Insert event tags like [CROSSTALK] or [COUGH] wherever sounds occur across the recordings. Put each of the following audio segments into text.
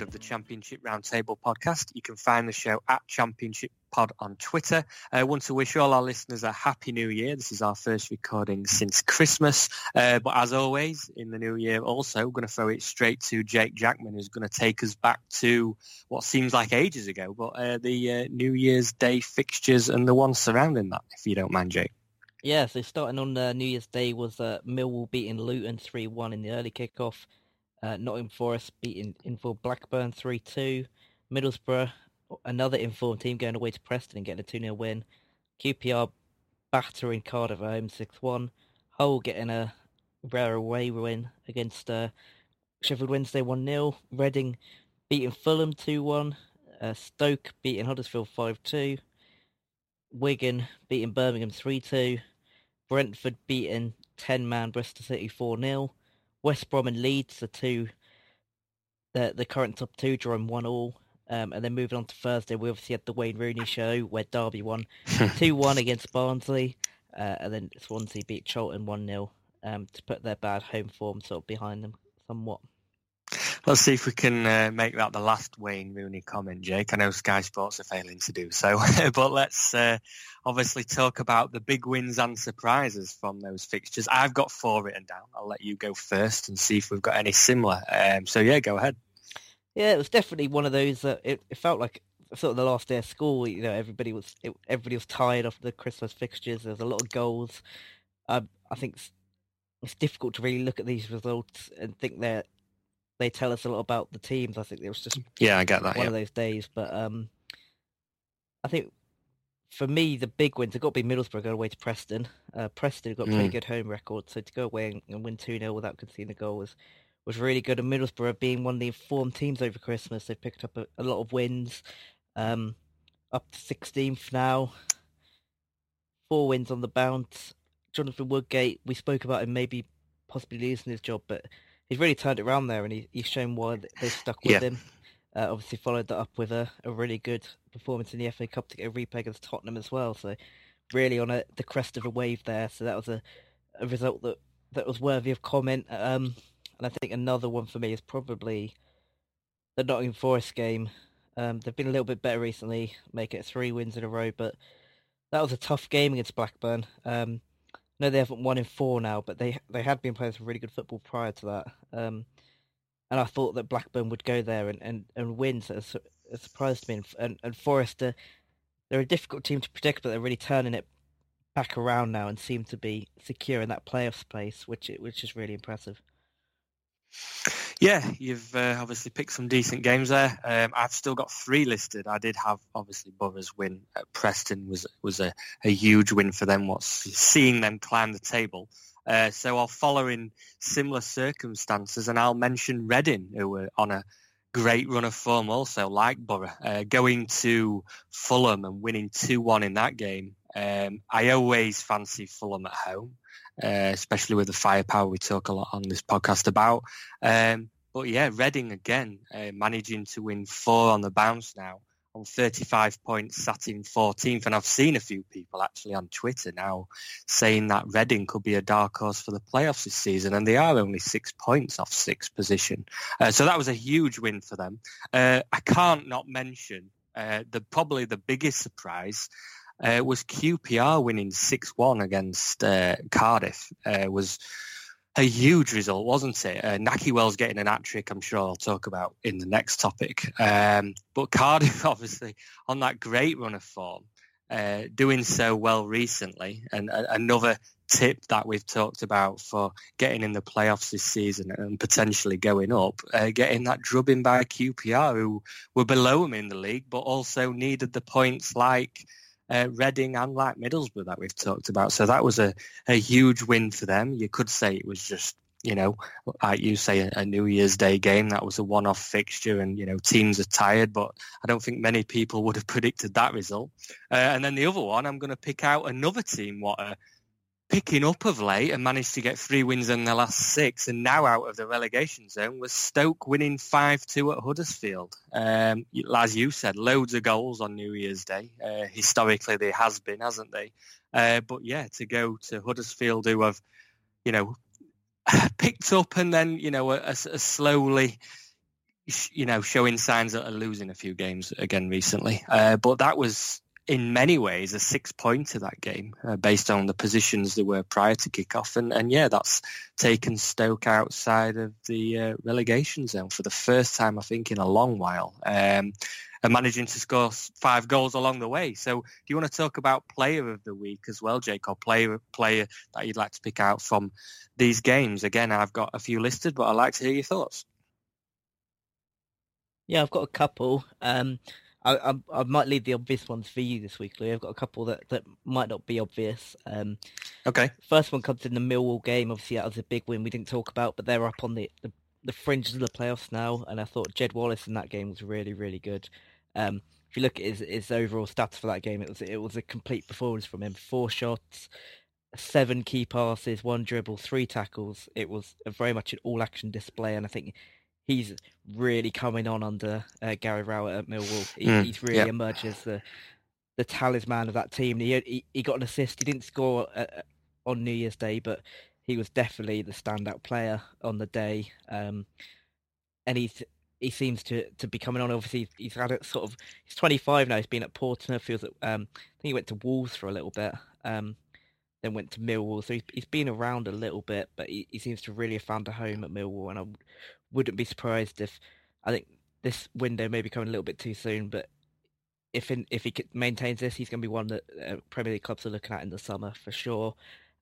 episode of the Championship Roundtable podcast. You can find the show at Championship Pod on Twitter. I want to wish all our listeners a happy new year. This is our first recording since Christmas. Uh, but as always, in the new year also, we're going to throw it straight to Jake Jackman, who's going to take us back to what seems like ages ago, but uh, the uh, New Year's Day fixtures and the ones surrounding that, if you don't mind, Jake. Yeah, so starting on uh, New Year's Day was uh, Millwall beating Luton 3-1 in the early kickoff. Uh, Nottingham Forest beating Infield Blackburn 3-2. Middlesbrough, another informed team going away to Preston and getting a 2-0 win. QPR battering Cardiff at home 6-1. Hull getting a rare away win against uh, Sheffield Wednesday 1-0. Reading beating Fulham 2-1. Uh, Stoke beating Huddersfield 5-2. Wigan beating Birmingham 3-2. Brentford beating 10-man Bristol City 4-0. West Brom and Leeds, the two, the the current top two, drawing one all. Um, and then moving on to Thursday, we obviously had the Wayne Rooney show where Derby won [LAUGHS] 2-1 against Barnsley. Uh, and then Swansea beat Charlton 1-0 um, to put their bad home form sort of behind them somewhat. Let's see if we can uh, make that the last Wayne Rooney comment, Jake. I know Sky Sports are failing to do so, [LAUGHS] but let's uh, obviously talk about the big wins and surprises from those fixtures. I've got four written down. I'll let you go first and see if we've got any similar. Um, so yeah, go ahead. Yeah, it was definitely one of those that it, it felt like sort of the last day of school. You know, everybody was it, everybody was tired of the Christmas fixtures. There was a lot of goals. Um, I think it's, it's difficult to really look at these results and think that they tell us a lot about the teams. I think it was just Yeah, I get that. one Yeah. of those days. But um, I think for me, the big wins have got to be Middlesbrough going away to Preston. Uh, Preston have got a pretty Mm. good home record, so to go away and, win 2 0 without conceding a goal was, was really good. And Middlesbrough being one of the informed teams over Christmas, they've picked up a, a lot of wins, um, up to 16th now. Four wins on the bounce. Jonathan Woodgate, we spoke about him maybe possibly losing his job, but he's really turned it around there and he, he's shown why th- they stuck with Yeah. him. Uh, obviously followed that up with a, a really good performance in the FA Cup to get a replay against Tottenham as well. So really on a, the crest of a wave there. So that was a, a result that, that was worthy of comment. Um, and I think another one for me is probably the Nottingham Forest game. Um, they've been a little bit better recently, make it three wins in a row, but that was a tough game against Blackburn. Um, no, they haven't won in four now, but they they had been playing some really good football prior to that. Um, and I thought that Blackburn would go there and, and, and win, so it, su- it surprised me. And, and, uh, they're a difficult team to predict, but they're really turning it back around now and seem to be secure in that playoff space, which which is really impressive. Yeah, you've uh, obviously picked some decent games there. Um, I've still got three listed. I did have obviously Borough's win at Preston was was a, a huge win for them. What's seeing them climb the table. Uh, so I'll follow in similar circumstances, and I'll mention Reading, who were on a great run of form also, like Borough, uh, going to Fulham and winning 2-1 in that game. Um, I always fancy Fulham at home, uh, especially with the firepower we talk a lot on this podcast about. Um, but yeah, Reading again, uh, managing to win four on the bounce now on 35 points, sat in 14th. And I've seen a few people actually on Twitter now saying that Reading could be a dark horse for the playoffs this season. And they are only six points off sixth position. Uh, so that was a huge win for them. Uh, I can't not mention uh, the probably the biggest surprise uh, was QPR winning 6-1 against uh, Cardiff. Uh, was a huge result, wasn't it? Uh, Nakhi Wells getting an hat trick, I'm sure I'll talk about in the next topic. Um, but [LAUGHS] Cardiff, obviously, on that great run of form, uh, doing so well recently, and uh, another tip that we've talked about for getting in the playoffs this season and potentially going up, uh, getting that drubbing by QPR, who were below him in the league, but also needed the points like uh, Reading and like Middlesbrough that we've talked about. So that was a, a huge win for them. You could say it was just you know, like you say, a, a, New Year's Day game. That was a one-off fixture, and you know, teams are tired. But I don't think many people would have [LAUGHS] predicted that result. Uh, and then the other one, I'm going to pick out another team what are picking up of late and managed to get three wins in the last six, and now out of the relegation zone was Stoke winning five-two at Huddersfield. Um, as you said, loads of goals on New Year's Day. Uh, historically, there has been, hasn't they? Uh, but yeah, to go to Huddersfield, who have you know [SIGHS] picked up and then you know a, a, a slowly you know showing signs of losing a few games again recently uh, but that was in many ways a six pointer that game uh, based on the positions that were prior to kickoff and, and yeah that's taken Stoke outside of the uh, relegation zone for the first time I think in a long while um, and managing to score five goals along the way. So do you want to talk about player of the week as well, Jacob? Player player that you'd like to pick out from these games? Again, I've got a few listed, but I'd like to hear your thoughts. Yeah, I've got a couple. Um, I, I, I, might leave the obvious ones for you this week, Louis. I've got a couple that, that might not be obvious. Um, okay. First one comes in the Millwall game. Obviously, that was a big win we didn't talk about, but they're up on the, the, the fringes of the playoffs now, and I thought Jed Wallace in that game was really, really good. Um, if you look at his, his overall stats for that game, it was it was a complete performance from him. Four shots, seven key passes, one dribble, three tackles. It was very much an all action display, and I think he's really coming on under uh, Gary Rowett at Millwall. He, mm, he's really yeah. emerged as the the talisman of that team. He he, he got an assist. He didn't score uh, uh, on New Year's Day, but he was definitely the standout player on the day. Um, and he's he seems to to be coming on. Obviously, he's had a sort of he's 25 now. He's been at Portsmouth. Feels that um, I think he went to Wolves for a little bit. Um, then went to Millwall. So he's, he's been around a little bit, but he, he seems to really have found a home at Millwall. And I wouldn't be surprised if I think this window may be coming a little bit too soon. But if in, if he maintains this, he's going to be one that uh, Premier League clubs are looking at in the summer for sure.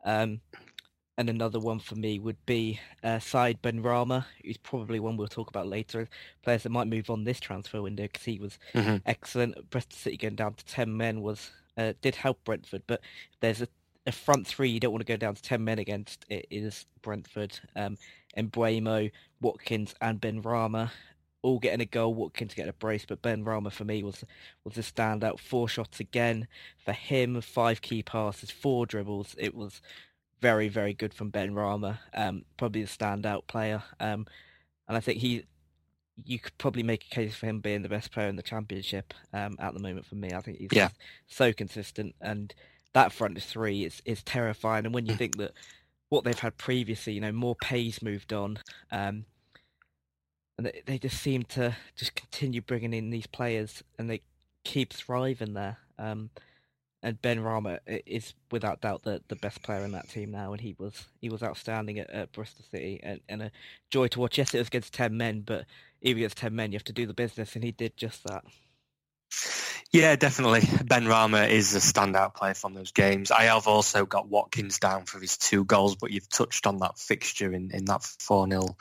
Um, and another one for me would be uh, Said Benrahma, who's probably one we'll talk about later. Players that might move on this transfer window because he was mm-hmm. excellent. Bristol City going down to ten men was uh, did help Brentford, but there's a, a, front three you don't want to go down to ten men against. It is Brentford, um, Mbeumo, Watkins, and Benrahma All getting a goal, Watkins getting a brace, but Benrahma for me was was a standout. Four shots again for him, five key passes, four dribbles. It was very, very good from Benrahma. Um, probably the standout player. Um, and I think he, you could probably make a case for him being the best player in the championship um, at the moment. For me, I think he's yeah. so consistent, and that front three is is terrifying. And when you think that what they've had previously, you know, Maupay's moved on, um, and they, they just seem to just continue bringing in these players, and they keep thriving there. Um, and Benrahma is without doubt the, the best player in that team now, and he was he was outstanding at, at Bristol City and, and, a joy to watch. Yes, it was against ten men, but even against ten men, you have to do the business, and he did just that. Yeah, definitely. Benrahma is a standout player from those games. I have also got Watkins down for his two goals, but you've touched on that fixture in, in that 4-0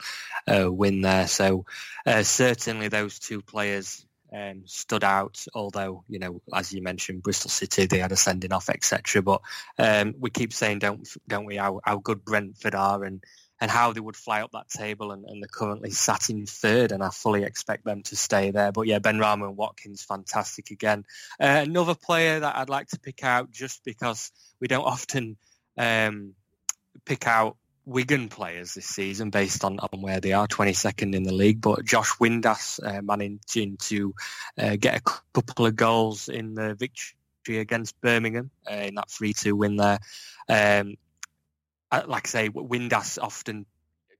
uh, win there. So uh, certainly those two players um, stood out. Although you know, as you mentioned, Bristol City they had a sending off, etc. But um, we keep saying, don't don't we, how, how good Brentford are and and how they would fly up that table, and, and they're currently sat in third, and I fully expect them to stay there. But yeah, Benrahma and Watkins, fantastic again. Uh, another player that I'd like to pick out, just because we don't often um, pick out Wigan players this season based on, on where they are, 22nd in the league. But Josh Windass uh, managing to uh, get a couple of goals in the victory against Birmingham uh, in that 3-2 win there. Um, like I say, Windass often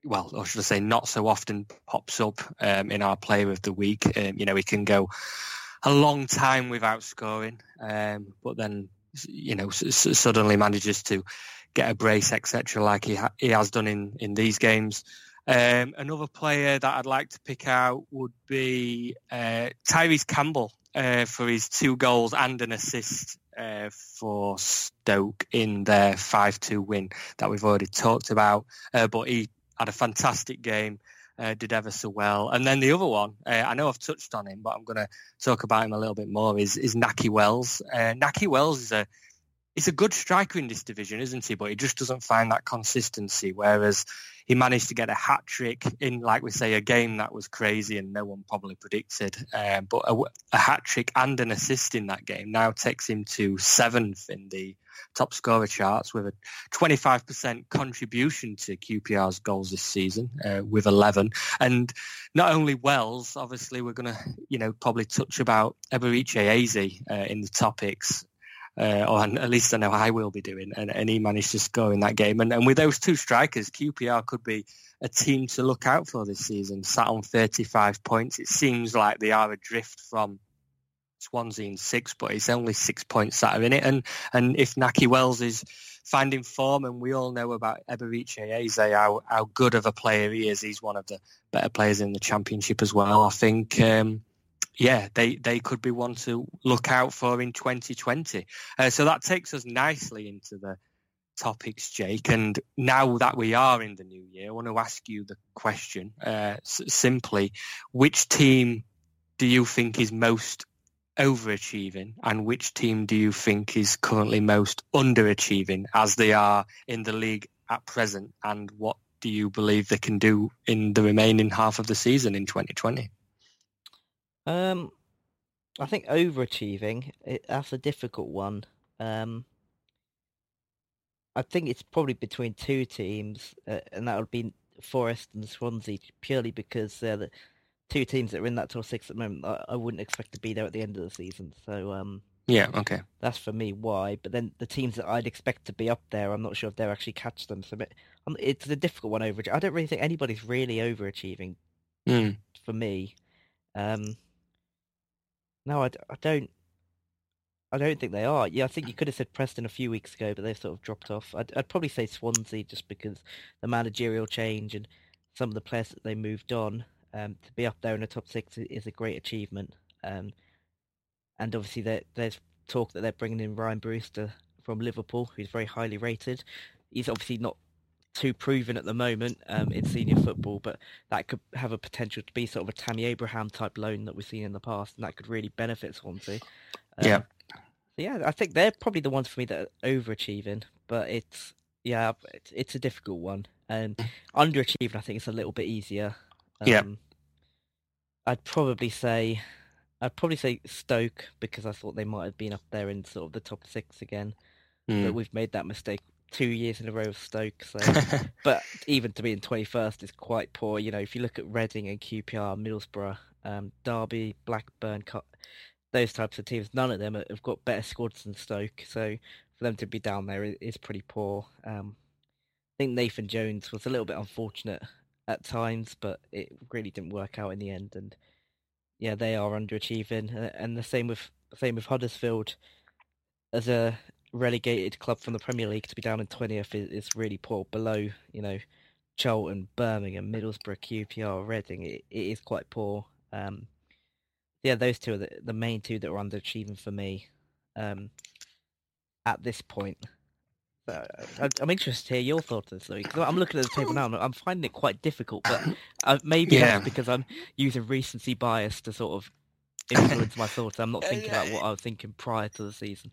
well, or should I say, not so often pops up um, in our player of the week. Um, you know, he can go a long time without scoring, um, but then you know s- suddenly manages to get a brace, etc., like he ha- he has done in in these games. Um, another player that I'd like to pick out would be uh, Tyrese Campbell uh, for his two goals and an assist for Stoke in their 5-2 win that we've already talked about. Uh, but he had a fantastic game, uh, did ever so well. And then the other one, uh, I know I've touched on him, but I'm going to talk about him a little bit more, is, is Nakhi Wells. Uh, Nakhi Wells is a he's a good striker in this division, isn't he? But he just doesn't find that consistency. Whereas he managed to get a hat trick in, like we say, a game that was crazy and no one probably predicted. Uh, but a, a hat trick and an assist in that game now takes him to seventh in the top scorer charts with a 25% contribution to QPR's goals this season uh, with 11. And not only Wells, obviously we're going to, you know, probably touch about Eberechi Eze uh, in the topics uh, or at least I know I will be doing, and, and he managed to score in that game. And, and with those two strikers, QPR could be a team to look out for this season. Sat on 35 points. It seems like they are adrift from Swansea in six, but it's only six points that are in it. And and if Nakhi Wells is finding form, and we all know about Eberechi Eze, how, how good of a player he is. He's one of the better players in the championship as well. I think um, yeah, they, they could be one to look out for in 2020. Uh, so that takes us nicely into the topics, Jake. And now that we are in the new year, I want to ask you the question uh, s- simply, which team do you think is most overachieving and which team do you think is currently most underachieving as they are in the league at present? And what do you believe they can do in the remaining half of the season in 2020? Um, I think overachieving it, that's a difficult one. Um, I think it's probably between two teams, uh, and that would be Forest and Swansea, purely because they're the two teams that are in that top six at the moment. I, I wouldn't expect to be there at the end of the season, so um, Yeah, okay. that's for me why. But then the teams that I'd expect to be up there, I'm not sure if they'll actually catch them. So but, um, it's a difficult one over. I don't really think anybody's really overachieving Mm. for me. Um, no, I, I don't. I don't think they are. Yeah, I think you could have said Preston a few weeks ago, but they've sort of dropped off. I'd, I'd probably say Swansea just because the managerial change and some of the players that they moved on. Um, to be up there in the top six is a great achievement. Um, and obviously there, there's talk that they're bringing in Ryan Brewster from Liverpool, who's very highly rated. He's obviously not too proven at the moment um, in senior football, but that could have a potential to be sort of a Tammy Abraham type loan that we've seen in the past, and that could really benefit Swansea. Um, Yeah. yeah, I think they're probably the ones for me that are overachieving, but it's yeah, it's, it's a difficult one. And underachieving, I think, is a little bit easier. Yeah. Um, I'd probably say, I'd probably say Stoke because I thought they might have been up there in sort of the top six again, but Mm. we've made that mistake two years in a row with Stoke. So, [LAUGHS] but even to be in twenty first is quite poor. You know, if you look at Reading and QPR, Middlesbrough, um, Derby, Blackburn, those types of teams, none of them have got better squads than Stoke. So for them to be down there is is pretty poor. Um, I think Nathan Jones was a little bit unfortunate at times, but it really didn't work out in the end. And yeah, they are underachieving, and the same with same with Huddersfield. As a relegated club from the Premier League to be down in twentieth is, is really poor. Below, you know, Charlton, Birmingham, Middlesbrough, QPR, Reading, it, it is quite poor. Um, yeah, those two are the, the main two that are underachieving for me um, at this point. So, I, I'm interested to hear your thoughts on this, Louis, 'cause I'm looking at the table now and I'm finding it quite difficult, but uh, maybe Yeah. that's because I'm using recency bias to sort of influence my thoughts. I'm not thinking about what I was thinking prior to the season.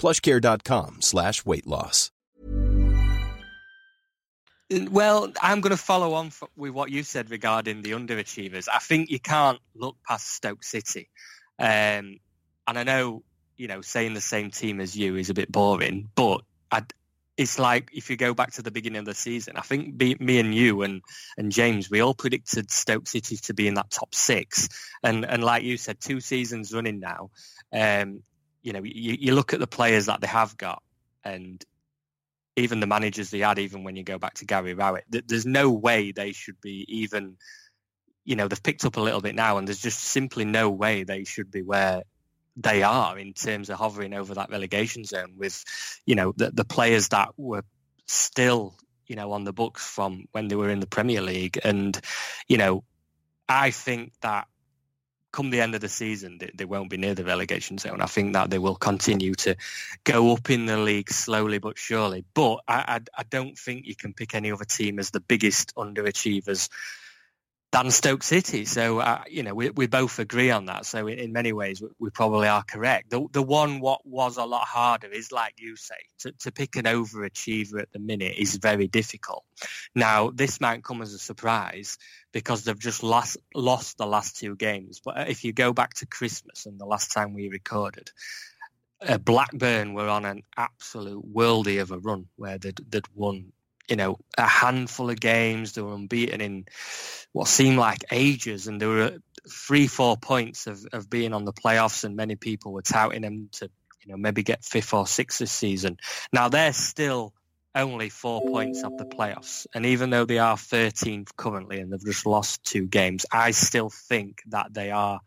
Plushcare.com slash weight loss. Well, I'm going to follow on with what you said regarding the underachievers. I think you can't look past Stoke City. Um, and I know, you know, saying the same team as you is a bit boring, but I'd, it's like if you go back to the beginning of the season, I think be, me and you and, and James, we all predicted Stoke City to be in that top six. And, and like you said, two seasons running now, um, you know, you, you look at the players that they have got and even the managers they had, even when you go back to Gary Rowett, th- there's no way they should be even, you know, they've picked up a little bit now, and there's just simply no way they should be where they are in terms of hovering over that relegation zone with, you know, the, the players that were still, you know, on the books from when they were in the Premier League. And, you know, I think that come the end of the season, they, they won't be near the relegation zone. I think that they will continue to go up in the league slowly but surely. But I, I, I don't think you can pick any other team as the biggest underachievers than Stoke City. So, uh, you know, we, we both agree on that. So in, many ways, we, we probably are correct. The, the one what was a lot harder is, like you say, to, to pick an overachiever at the minute is very difficult. Now, this might come as a surprise because they've just lost, lost the last two games. But if you go back to Christmas and the last time we recorded, uh, Blackburn were on an absolute worldie of a run where they'd, they'd won you know, a handful of games. They were unbeaten in what seemed like ages, and they were three, four points of, of being on the playoffs, and many people were touting them to, you know, maybe get fifth or sixth this season. Now they're still only four points of the playoffs, and even though they are 13th currently and they've just lost two games, I still think that they are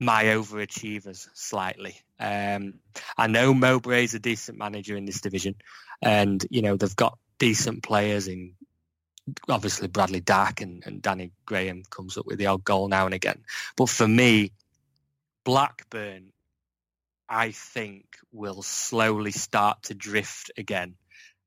my overachievers slightly. Um, I know Mowbray's a decent manager in this division, and you know they've got decent players in obviously Bradley Dack and, and Danny Graham comes up with the odd goal now and again. But for me, Blackburn, I think, will slowly start to drift again.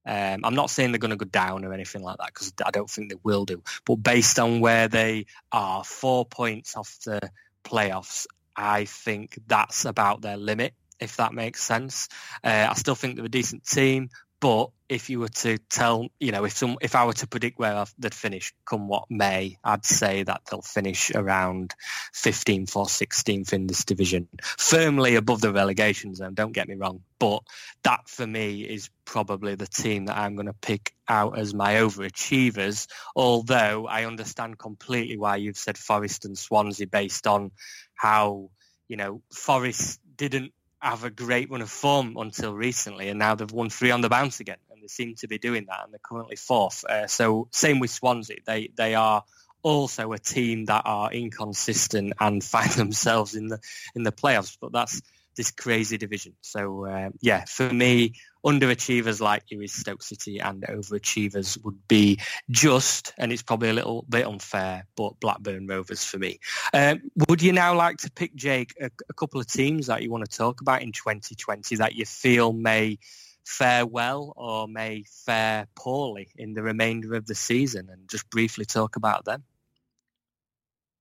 Um, I'm not saying they're going to go down or anything like that because I don't think they will do. But based on where they are, four points off the playoffs, I think that's about their limit, if that makes sense. Uh, I still think they're a decent team, but if you were to tell, you know, if some, if I were to predict where I've- they'd finish come what May, I'd say that they'll finish around 15th or 16th in this division, firmly above the relegation zone. Don't get me wrong, but that for me is probably the team that I'm going to pick out as my overachievers. Although I understand completely why you've said Forest and Swansea based on how you know Forest didn't have a great run of form until recently, and now they've won three on the bounce again, and they seem to be doing that, and they're currently fourth. Uh, so same with Swansea, they they are also a team that are inconsistent and [LAUGHS] find themselves in the in the playoffs, but that's this crazy division. So uh, yeah, for me, underachievers like you is Stoke City, and overachievers would be just, and it's probably a little bit unfair, but Blackburn Rovers for me. Um, would you now like to pick, Jake, a, a couple of teams that you want to talk about in 2020 that you feel may fare well or may fare poorly in the remainder of the season, and just briefly talk about them?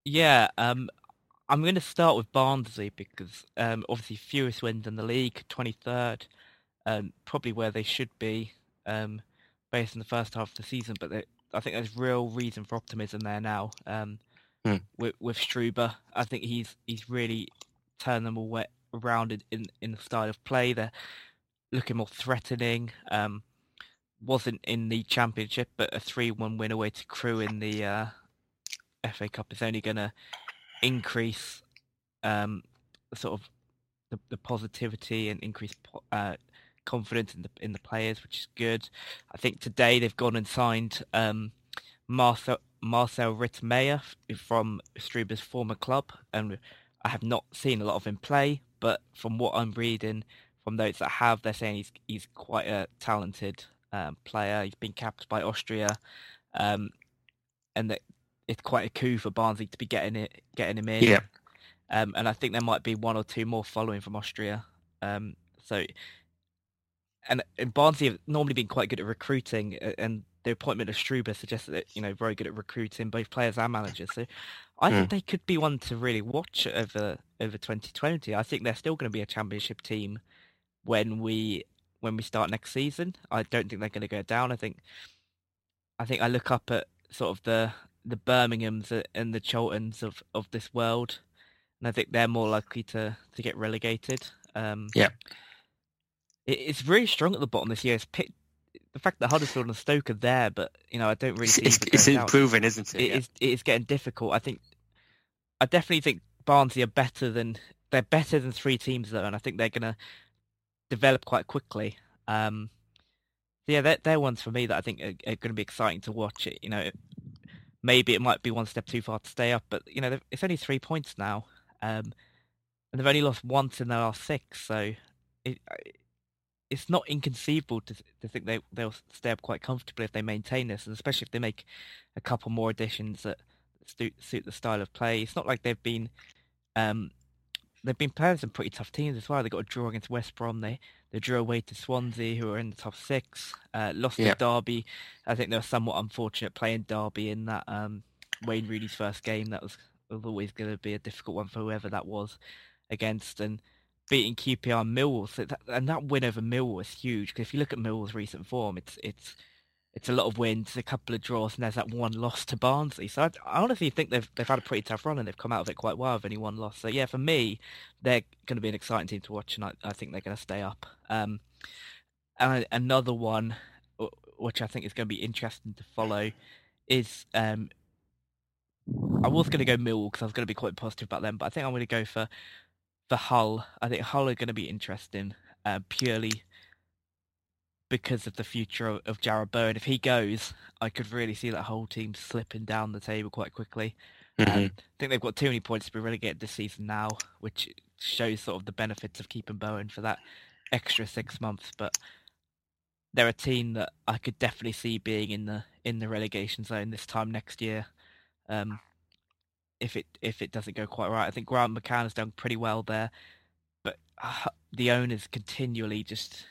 Yeah, um, I'm going to start with Barnsley because um, obviously fewest wins in the league, 23rd, um, probably where they should be um, based on the first half of the season. But they, I think there's real reason for optimism there now. Um, Hmm. with, with Struber, I think he's he's really turned them all around in, in, in the style of play. They're looking more threatening. Um, wasn't in the championship, but a three-one win away to Crewe in the uh, FA Cup is only going to increase um, sort of the, the positivity and increase po- uh, confidence in the in the players, which is good. I think today they've gone and signed um, Marcel Marcel Ritzmaier from Struber's former club, and I have not seen a lot of him play, but from what I'm reading from those that have, they're saying he's he's quite a talented um, player. He's been capped by Austria, um, and that it's quite a coup for Barnsley to be getting it getting him in. Yeah. Um, and I think there might be one or two more following from Austria. Um, so, and, and Barnsley have normally been quite good at recruiting, and the appointment of Struber suggests that you know very good at recruiting both players and managers. So I think Mm. they could be one to really watch over over 2020. I think they're still going to be a championship team when we when we start next season. I don't think they're going to go down. I think I think I look up at sort of the the Birminghams and the Charltons of, of this world, and I think they're more likely to, to get relegated. Um, Yeah. It, it's really strong at the bottom this year. It's picked, the fact that Huddersfield and Stoke are there, but you know I don't really It's, see it's, it's improving, isn't it? It Yeah. is it is getting difficult. I think I definitely think Barnsley are better than they're better than three teams though, and I think they're going to develop quite quickly. Um, yeah, they're, they're ones for me that I think are, are going to be exciting to watch. It you know, maybe it might be one step too far to stay up, but you know it's only three points now, um, and they've only lost once in their last six, so it, it's not inconceivable to to think they they'll stay up quite comfortably if they maintain this, and especially if they make a couple more additions that suit suit the style of play. It's not like they've been um, they've been playing some pretty tough teams as well. They got a draw against West Brom. They they drew away to Swansea, who are in the top six. Uh, lost Yeah. to Derby. I think they were somewhat unfortunate playing Derby in that um, Wayne Rooney's first game. That was, was always going to be a difficult one for whoever that was against. And beating QPR Millwall, and that win over Millwall was huge. Because if you look at Millwall's recent form, it's it's it's a lot of wins, a couple of draws, and there's that one loss to Barnsley. So I, I honestly think they've they've had a pretty tough run and they've come out of it quite well with only one loss. So yeah, for me, they're going to be an exciting team to watch, and I, I think they're going to stay up. Um, and another one, which I think is going to be interesting to follow, is um, I was going to go Millwall because I was going to be quite positive about them, but I think I'm going to go for for Hull. I think Hull are going to be interesting uh, purely because of the future of, of Jarrod Bowen. If he goes, I could really see that whole team slipping down the table quite quickly. Um, Mhm. I think they've got too many points to be relegated this season now, which shows sort of the benefits of keeping Bowen for that extra six months. But they're a team that I could definitely see being in the in the relegation zone this time next year. Um, if it if it doesn't go quite right, I think Grant McCann has done pretty well there, but uh, the owners continually just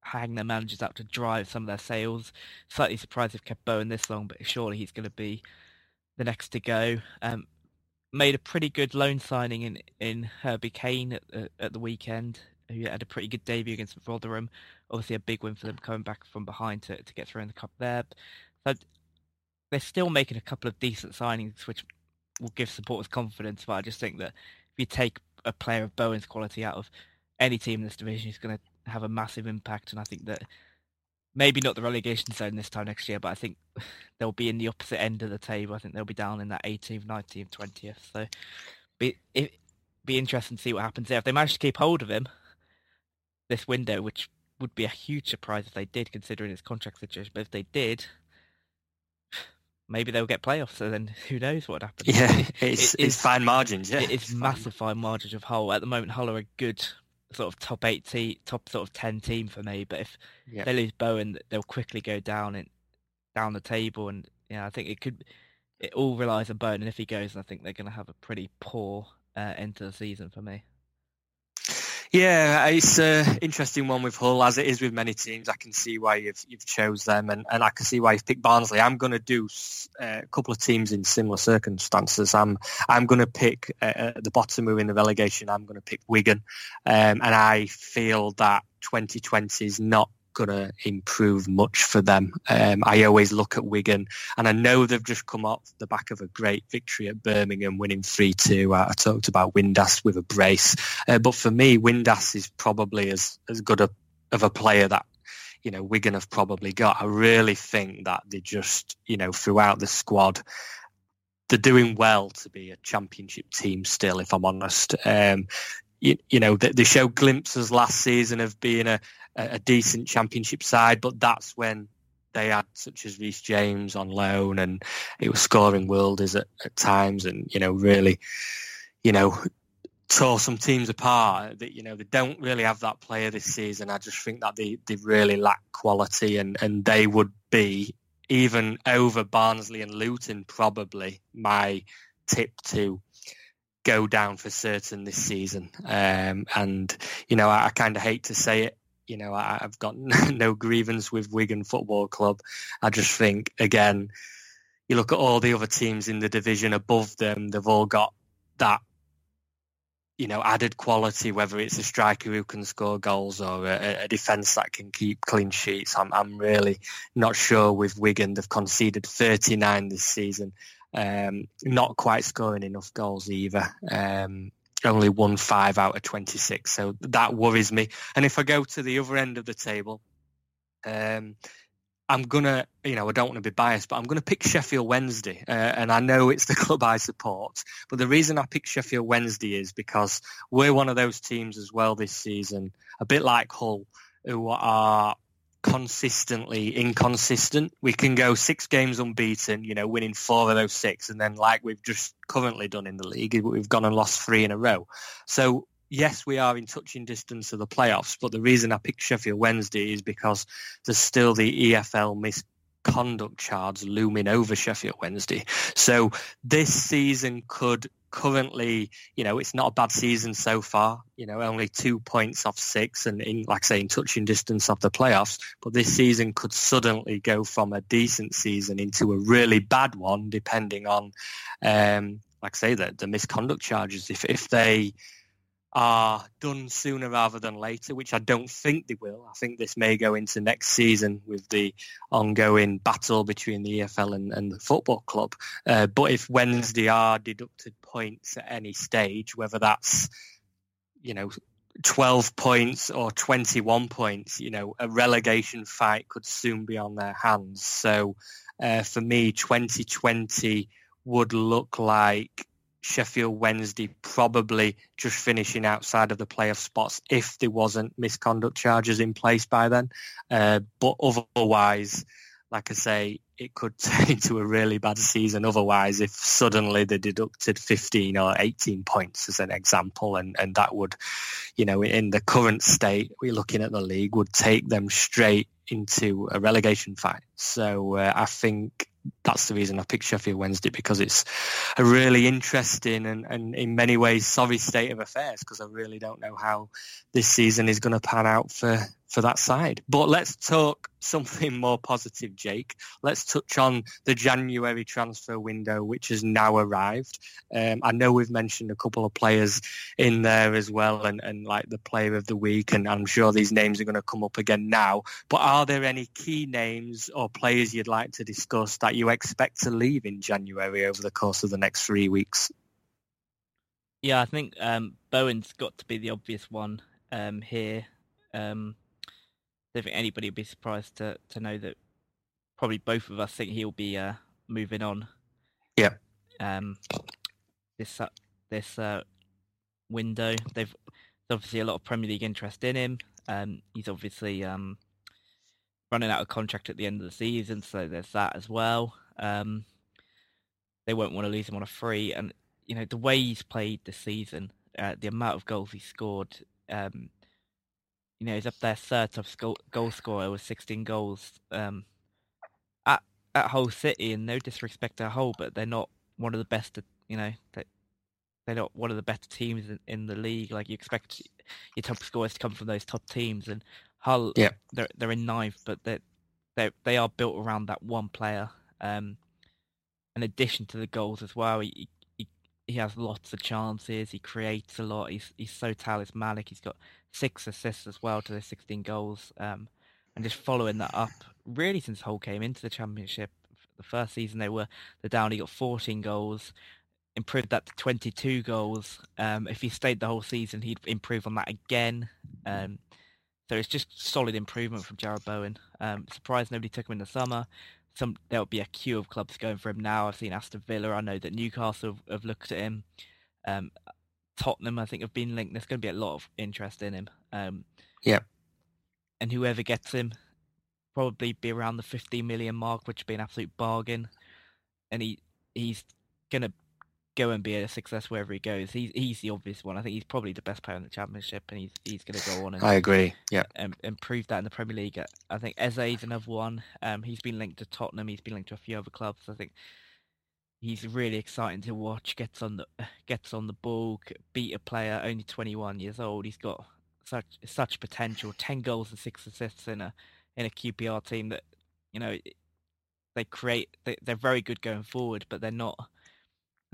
hang their managers up to drive some of their sales. Slightly surprised they've kept Bowen this long, but surely he's going to be the next to go. Um, made a pretty good loan signing in in Herbie Kane at the, at the weekend, who had a pretty good debut against Rotherham. Obviously, a big win for them coming back from behind to to get through in the cup there. So they're still making a couple of decent signings, which will give supporters confidence. But I just think that if you take a player of Bowen's quality out of any team in this division, he's going to have a massive impact. And I think that maybe not the relegation zone this time next year, but I think [SIGHS] they'll be in the opposite end of the table. I think they'll be down in that 18th, 19th, 20th. So be it be interesting to see what happens there. If they manage to keep hold of him this window, which would be a huge surprise if they did, considering his contract situation. But if they did, maybe they'll get playoffs. So then who knows what happens? Yeah, It- it's [LAUGHS] it it's is- fine margins. Yeah, it It's is massive fine margins of Hull at the moment. Hull are a good sort of top eight team, top sort of ten team for me. But if Yeah. they lose Bowen, they'll quickly go down and down the table. And yeah, I think it could. It all relies on Bowen, and if he goes, I think they're going to have a pretty poor uh, end to the season for me. Yeah, it's an interesting one with Hull, as it is with many teams. I can see why you've you've chose them, and, and I can see why you've picked Barnsley. I'm going to do uh, a couple of teams in similar circumstances. I'm I'm going to pick uh, at the bottom are in the relegation. I'm going to pick Wigan, um, and I feel that 2020 is not going to improve much for them. Um, I always look at Wigan, and I know they've just come off the back of a great victory at Birmingham, winning 3-2. I, talked about Windass with a brace, uh, but for me, Windass is probably as, as good a, of a player that you know Wigan have probably got. I really think that they just you know throughout the squad they're doing well to be a championship team still. If I'm honest, um, you, you know they, they showed glimpses last season of being a, a decent championship side, but that's when they had such as Reece James on loan, and it was scoring worldies at, at times, and you know really, you know tore some teams apart. That you know they don't really have that player this season. I just think that they, they really lack quality, and, and they would be even over Barnsley and Luton probably my tip to go down for certain this season. Um, and you know I, I kind of hate to say it You know, I, I've got [LAUGHS] no grievance with Wigan Football Club. I just think, again, you look at all the other teams in the division above them, they've all got that, you know, added quality, whether it's a striker who can score goals or a, a defence that can keep clean sheets. I'm, I'm really not sure with Wigan. They've conceded 39 this season. Um, not quite scoring enough goals either. Um, only won five out of 26. So that worries me. And if I go to the other end of the table, um, I'm gonna, you know, I don't want to be biased, but I'm gonna pick Sheffield Wednesday, uh, and I know it's the [LAUGHS] club I support. But the reason I pick Sheffield Wednesday is because we're one of those teams as well this season, a bit like Hull, who are consistently inconsistent. We can go six games unbeaten, you know, winning four of those six, and then like we've just currently done in the league, we've gone and lost three in a row. So yes, we are in touching distance of the playoffs, but the reason I picked Sheffield Wednesday is because there's still the EFL misconduct charge looming over Sheffield Wednesday. So this season could currently, you know, it's not a bad season so far. You know, only two points off six, and in, like I say, in touching distance of the playoffs. But this season could suddenly go from a decent season into a really bad one, depending on, um, like I say, the, the misconduct charges. If if they are done sooner rather than later, which I don't think they will. I think this may go into next season with the ongoing battle between the EFL and, and the football club. Uh, but if Wednesday are deducted points at any stage, whether that's, you know, 12 points or 21 points, you know, a relegation fight could soon be on their hands. So uh, for me, 2020 would look like Sheffield Wednesday probably just finishing outside of the playoff spots if there wasn't misconduct charges in place by then. Uh, but otherwise, like I say, it could [LAUGHS] turn into a really bad season otherwise if suddenly they deducted 15 or 18 points as an example and, and that would, you know, in the current state we're looking at the league would take them straight into a relegation fight. So uh, I think that's the reason I picked Sheffield Wednesday because it's a really interesting and, and in many ways sorry state of affairs because I really don't know how this season is going to pan out for, for that side. But let's talk something more positive, Jake. Let's touch on the January transfer window, which has now arrived. Um, I know we've mentioned a couple of players in there as well and, and like the player of the week, and I'm sure these names are going to come up again now. But are there any key names or players you'd like to discuss that you expect to leave in January over the course of the next three weeks? Yeah, I think um, Bowen's got to be the obvious one um, here. Um, I don't think anybody would be surprised to, to know that probably both of us think he'll be uh, moving on. Yeah. Um, this uh, this uh, window, they've there's obviously a lot of Premier League interest in him. Um, he's obviously um, running out of contract at the end of the season, so there's that as well. Um, they won't want to lose him on a free, and you know the way he's played this season, uh, the amount of goals he scored. Um, you know, he's up there third top goal, goal scorer with 16 goals. Um, at at Hull City, and no disrespect to Hull, but they're not one of the best. You know, they they're not one of the better teams in, in the league. Like you expect your top scorers to come from those top teams, and Hull, Yeah. they're they're in ninth, but they they they are built around that one player. Um, in addition to the goals as well, he he, has lots of chances. He creates a lot. He's he's so talismanic. He's got six assists as well to the 16 goals. Um, and just following that up, really since Hull came into the championship, the first season they were the down. He got 14 goals. Improved that to 22 goals. Um, if he stayed the whole season, he'd improve on that again. Um, so it's just solid improvement from Jarrod Bowen. Um, surprised nobody took him in the summer. Some there'll be a queue of clubs going for him now. I've seen Aston Villa. I know that Newcastle have, have looked at him. Um, Tottenham, I think, have been linked. There's going to be a lot of interest in him. Um, Yeah. And whoever gets him, probably be around the 15 million mark, which would be an absolute bargain. And he he's going to go and be a success wherever he goes. He's he's the obvious one. I think he's probably the best player in the championship, and he's he's going to go on and I agree. Yeah. and, and prove that in the Premier League. I think Eze's another one. Um, he's been linked to Tottenham. He's been linked to a few other clubs. I think he's really exciting to watch. Gets on the gets on the ball, beat a player only 21 years old. He's got such such potential. Ten goals and six assists in a in a QPR team that you know they create. They, they're very good going forward, but they're not.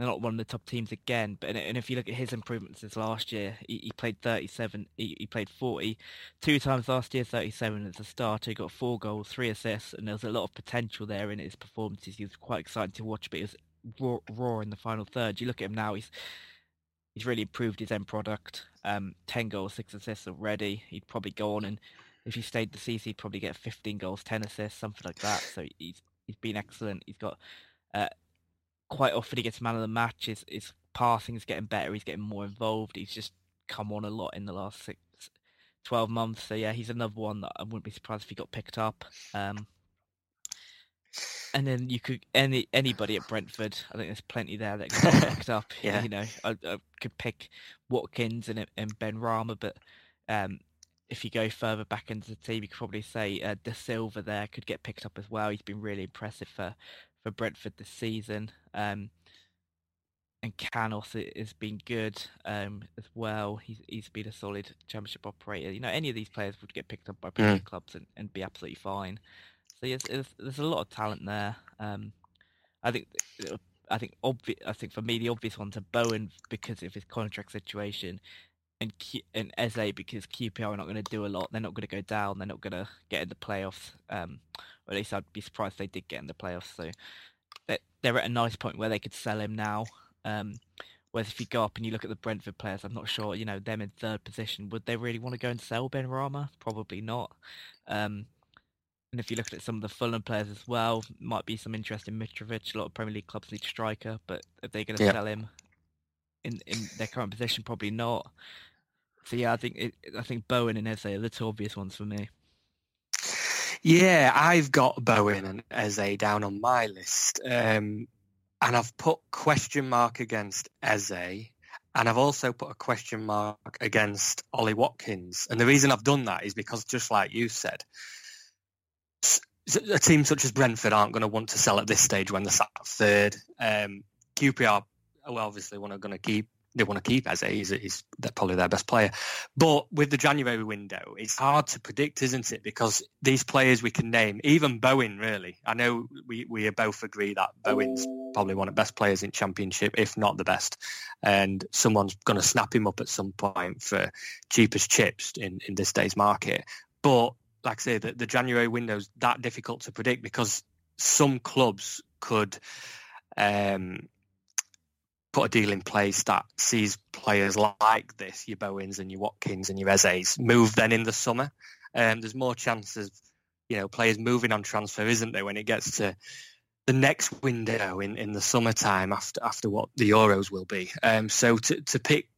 They're not one of the top teams again. But and if you look at his improvements since last year, he, he played 37. He, he played 40 two times last year, 37 as a starter. He got four goals, three assists, and there was a lot of potential there in his performances. He was quite exciting to watch, but he was raw, raw in the final third. You look at him now; he's he's really improved his end product. Um, 10 goals, six assists already. He'd probably go on and if he stayed the season, he'd probably get 15 goals, 10 assists, something like that. So he's he's been excellent. He's got uh, quite often he gets man of the match. His his passing is getting better. He's getting more involved. He's just come on a lot in the last six, 12 months. So yeah, he's another one that I wouldn't be surprised if he got picked up. Um, and then you could any anybody at Brentford. I think there's plenty there that could get [LAUGHS] picked up. Yeah. You know, I, I could pick Watkins and and Benrahma, but um, if you go further back into the team, you could probably say uh, Dasilva there could get picked up as well. He's been really impressive for for Brentford this season. Um, and Canos has been good um, as well. He's he's been a solid championship operator. You know, any of these players would get picked up by Premier League clubs and, and be absolutely fine. So yes, there's, there's a lot of talent there. Um, I think I think obvi- I think for me the obvious ones are Bowen because of his contract situation, and Q- and Eze because QPR are not going to do a lot. They're not going to go down. They're not going to get in the playoffs. Um, or at least I'd be surprised they did get in the playoffs. So they're, at a nice point where they could sell him now. Um, whereas if you go up and you look at the Brentford players, I'm not sure. You know them in third position. Would they really want to go and sell Benrahma? Probably not. Um, and if you look at some of the Fulham players as well, might be some interest in Mitrovic. A lot of Premier League clubs need striker, but are they going to Yeah. sell him in in their current position? Probably not. So yeah, I think it, I think Bowen and Eze are the two obvious ones for me. Yeah, I've got Bowen and Eze down on my list. Um, and I've put question mark against Eze. And I've also put a question mark against Ollie Watkins. And the reason I've done that is because just like you said, a team such as Brentford aren't going to want to sell at this stage when they're sat third. Um, QPR, well, obviously, want to going to keep they want to keep Eze. He's, he's probably their best player. But with the January window, it's hard to predict, isn't it? Because these players we can name, even Bowen, really. I know we, we both agree that Bowen's probably one of the best players in Championship, if not the best. And someone's going to snap him up at some point for cheapest chips in, in this day's market. But like I say, the, the January window's that difficult to predict because some clubs could um, put a deal in place that sees players like this, your Bowens and your Watkins and your Ezes, move then in the summer. Um, there's more chances, you know, players moving on transfer, isn't there, when it gets to the next window in, in the summertime after after what the Euros will be. Um, so to, to pick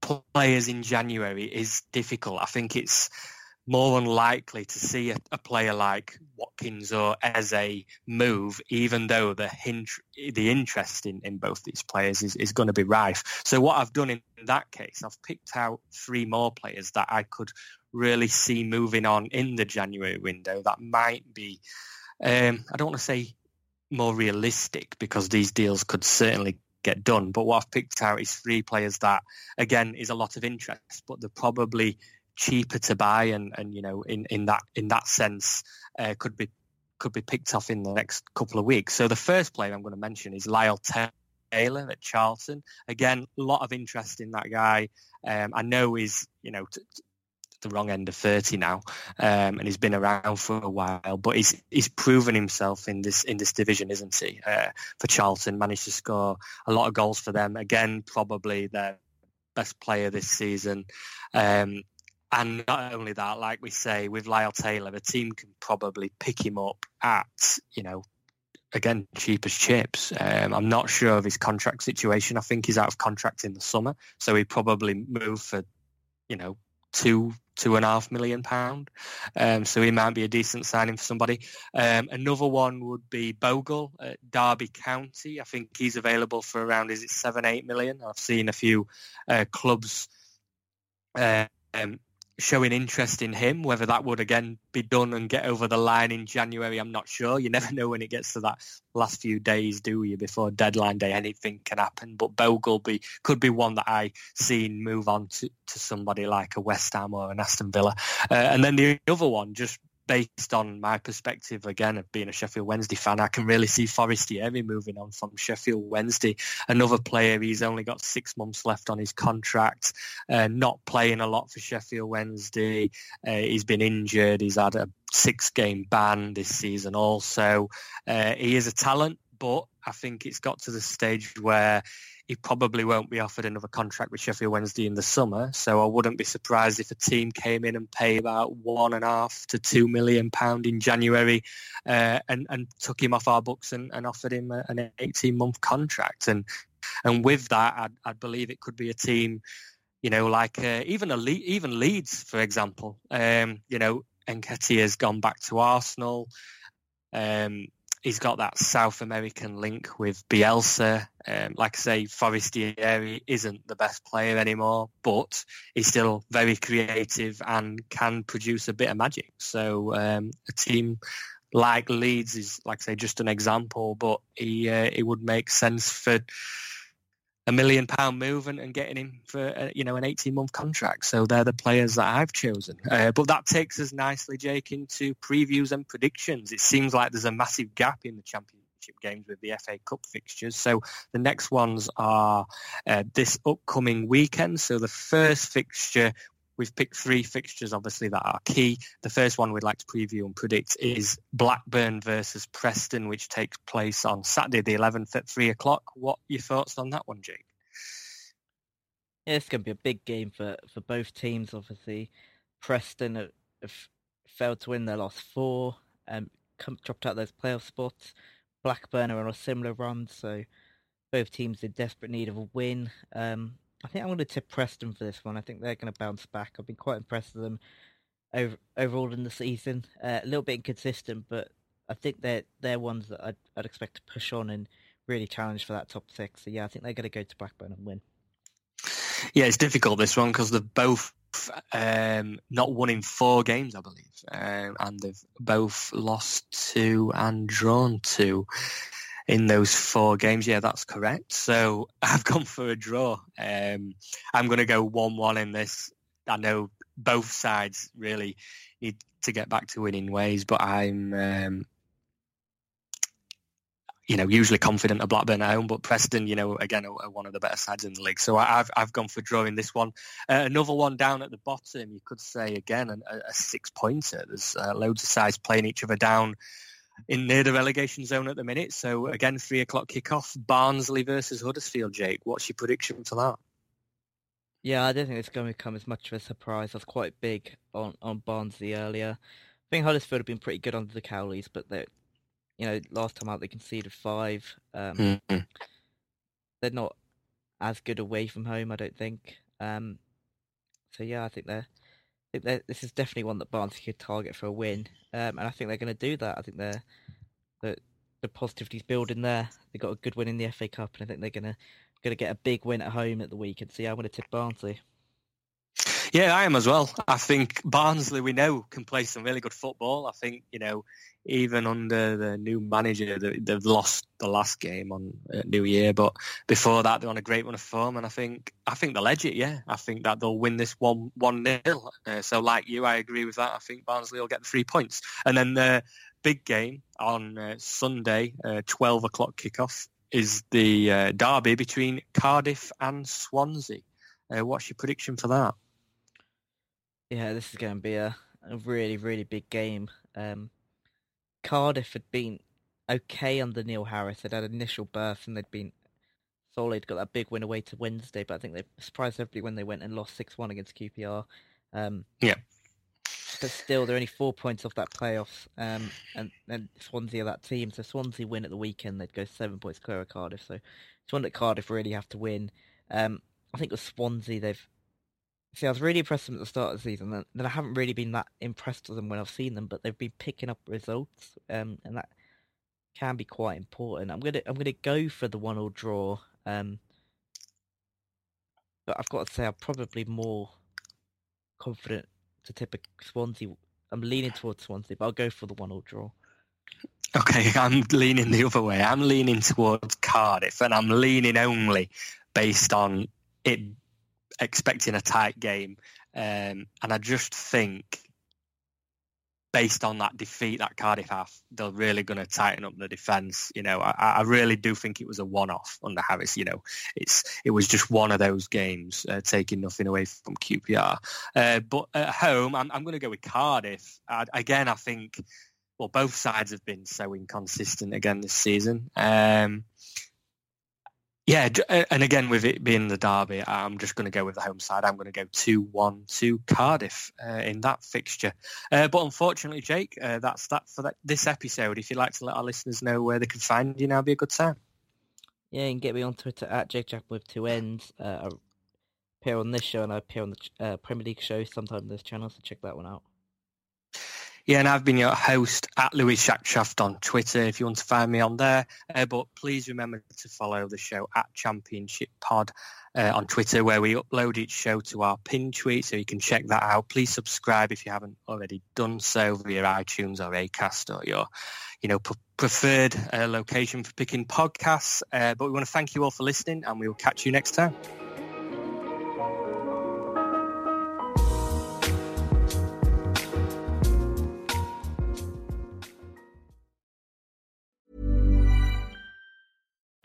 players in January is difficult. I think it's more unlikely to see a, a player like Watkins or Eze move, even though the hint, the interest in, in both these players is, is going to be rife. So what I've done in that case, I've picked out three more players that I could really see moving on in the January window that might be, um, I don't want to say more realistic because these deals could certainly get done. But what I've picked out is three players that, again, is a lot of interest, but they're probably cheaper to buy and, and you know in, in that in that sense uh, could be could be picked off in the next couple of weeks. So the first player I'm going to mention is Lyle Taylor at Charlton. Again, a lot of interest in that guy. Um, I know he's you know t- t- the wrong end of 30 now um, and he's been around for a while but he's he's proven himself in this in this division isn't he uh, for Charlton managed to score a lot of goals for them again probably their best player this season um, and not only that, like we say, with Lyle Taylor, the team can probably pick him up at, you know, again, cheap as chips. Um, I'm not sure of his contract situation. I think he's out of contract in the summer. So he probably move for, you know, two, two and a half million pound. Um, so he might be a decent signing for somebody. Um, another one would be Bogle at Derby County. I think he's available for around, is it seven, eight million? I've seen a few uh, clubs uh, um, showing interest in him. Whether that would again be done and get over the line in January, I'm not sure. You never [LAUGHS] know when it gets to that last few days, do you? Before deadline day, anything can happen. But Bogleby could be one that I seen move on to, to somebody like a West Ham or an Aston Villa. Uh, and then the other one, just based on my perspective again of being a Sheffield Wednesday fan, I can really see Forestieri moving on from Sheffield Wednesday. Another player, he's only got six months left on his contract, uh, not playing a lot for Sheffield Wednesday. Uh, he's been injured. He's had a six-game ban this season also. Uh, he is a talent, but I think it's got to the stage where he probably won't be offered another contract with Sheffield Wednesday in the summer. So I wouldn't be surprised if a team came in and paid about one and a half to two million pound in January uh, and, and took him off our books and, and offered him a, an 18 month contract. And and with that, I'd, I'd believe it could be a team, you know, like uh, even a Le- even Leeds, for example. Um, you know, Nketiah has gone back to Arsenal. Um, he's got that South American link with Bielsa. Um, like I say, Forestieri isn't the best player anymore, but he's still very creative and can produce a bit of magic. So um, a team like Leeds is, like I say, just an example, but he uh, it would make sense for a million pound move and, and getting him for uh, you know an 18 month contract. So they're the players that i've chosen. Uh, but that takes us nicely jake into previews and predictions. It seems like there's a massive gap in the championship games with the fa cup fixtures. So the next ones are uh, this upcoming weekend. So the first fixture We've picked three fixtures, obviously, that are key. The first one we'd like to preview and predict is Blackburn versus Preston, which takes place on Saturday the 11th at 3 o'clock. What your thoughts on that one, Jake? Yeah, it's going to be a big game for, for both teams. Obviously, Preston have, failed to win their last four, and come, dropped out those playoff spots. Blackburn are on a similar run, so both teams in desperate need of a win. Um, I think I'm going to tip Preston for this one. I think they're going to bounce back. I've been quite impressed with them over, overall in the season. Uh, a little bit inconsistent, but I think they're they're ones that I'd, I'd expect to push on and really challenge for that top six. So yeah, I think they're going to go to Blackburn and win. Yeah, it's difficult this one because they've both um, not won in four games, I believe, um, and they've both lost two and drawn two in those four games. Yeah, that's correct. So [LAUGHS] I've gone for a draw. Um, I'm going to go one-one in this. I know both sides really need to get back to winning ways, but I'm, um, you know, usually confident of Blackburn at home, but Preston, you know, again, are, one of the better sides in the league. So I- I've I've gone for drawing this one. Uh, another one down at the bottom, you could say again, a, a six pointer. There's uh, loads of sides playing each other down in near the relegation zone at the minute. So again, three o'clock kickoff, Barnsley versus Huddersfield. Jake, what's your prediction for that? Yeah, I don't think it's going to become as much of a surprise. I was quite big on, on Barnsley earlier. I think Huddersfield have been pretty good under the Cowleys, but they, you know, last time out they conceded five. Um, Mm-hmm. They're not as good away from home, I don't think. Um, so yeah, I think they're, I think they're, this is definitely one that Barnsley could target for a win, um, and I think they're going to do that. I think they're the the positivity's building there. They got a good win in the FA Cup, and I think they're going to going to get a big win at home at the weekend. So yeah, I'm going to tip Barnsley. Yeah, I am as well. I think Barnsley, we know, can play some really good football. I think, you know, even under the new manager, they- they've lost the last game on uh, New Year, but before that, they're on a great run of form, and I think I think they'll edge it. Yeah, I think that they'll win this one one nil. Uh, so, like you, I agree with that. I think Barnsley will get the three points, and then the big game on uh, Sunday, uh, twelve o'clock kickoff, is the uh, derby between Cardiff and Swansea. Uh, what's your prediction for that? Yeah, this is going to be a, a really, really big game. Um, Cardiff had been okay under Neil Harris. They'd had an initial burst and they'd been solid, got that big win away to Wednesday, but I think they surprised everybody when they went and lost 6-1 against QPR. Um, Yeah. But still, they're only four points off that playoffs, um, and, and Swansea are that team. So Swansea win at the weekend, they'd go seven points clear of Cardiff. So it's one that Cardiff really have to win. Um, I think with Swansea, they've See, I was really impressed with them at the start of the season, and I haven't really been that impressed with them when I've seen them. But they've been picking up results, um, and that can be quite important. I'm gonna I'm gonna go for the one all draw, um, but I've got to say I'm probably more confident to tip a Swansea. I'm leaning towards Swansea, but I'll go for the one-all draw. Okay, [LAUGHS] I'm leaning the other way. I'm leaning towards Cardiff, and I'm leaning only based on it expecting a tight game. Um, and I just think, based on that defeat that Cardiff have, they're really going to tighten up the defence. You know, I, I really do think it was a one-off under Harris. You know, it's it was just one of those games, uh, taking nothing away from QPR. Uh, but at home, I'm, I'm going to go with Cardiff. I, again, I think well, both sides have been so inconsistent again this season. Um, yeah, uh, and again with it being the derby, I'm just going to go with the home side. I'm going to go two-one to Cardiff uh, in that fixture. Uh, but unfortunately, Jake, uh, that's that for that, this episode. If you'd like to let our listeners know where they can find you, now be a good time. Yeah, you can get me on Twitter at Jake Jack with two N's. Uh, I appear on this show and I appear on the uh, Premier League show sometime on this channel, so check that one out. Yeah, and I've been your host at Louis Shackshaft on Twitter if you want to find me on there. Uh, but please remember to follow the show at Championship Pod uh, on Twitter where we upload each show to our pin tweet so you can check that out. Please subscribe if you haven't already done so via iTunes or Acast or your you know, p- preferred uh, location for picking podcasts. Uh, but we want to thank you all for listening and we will catch you next time.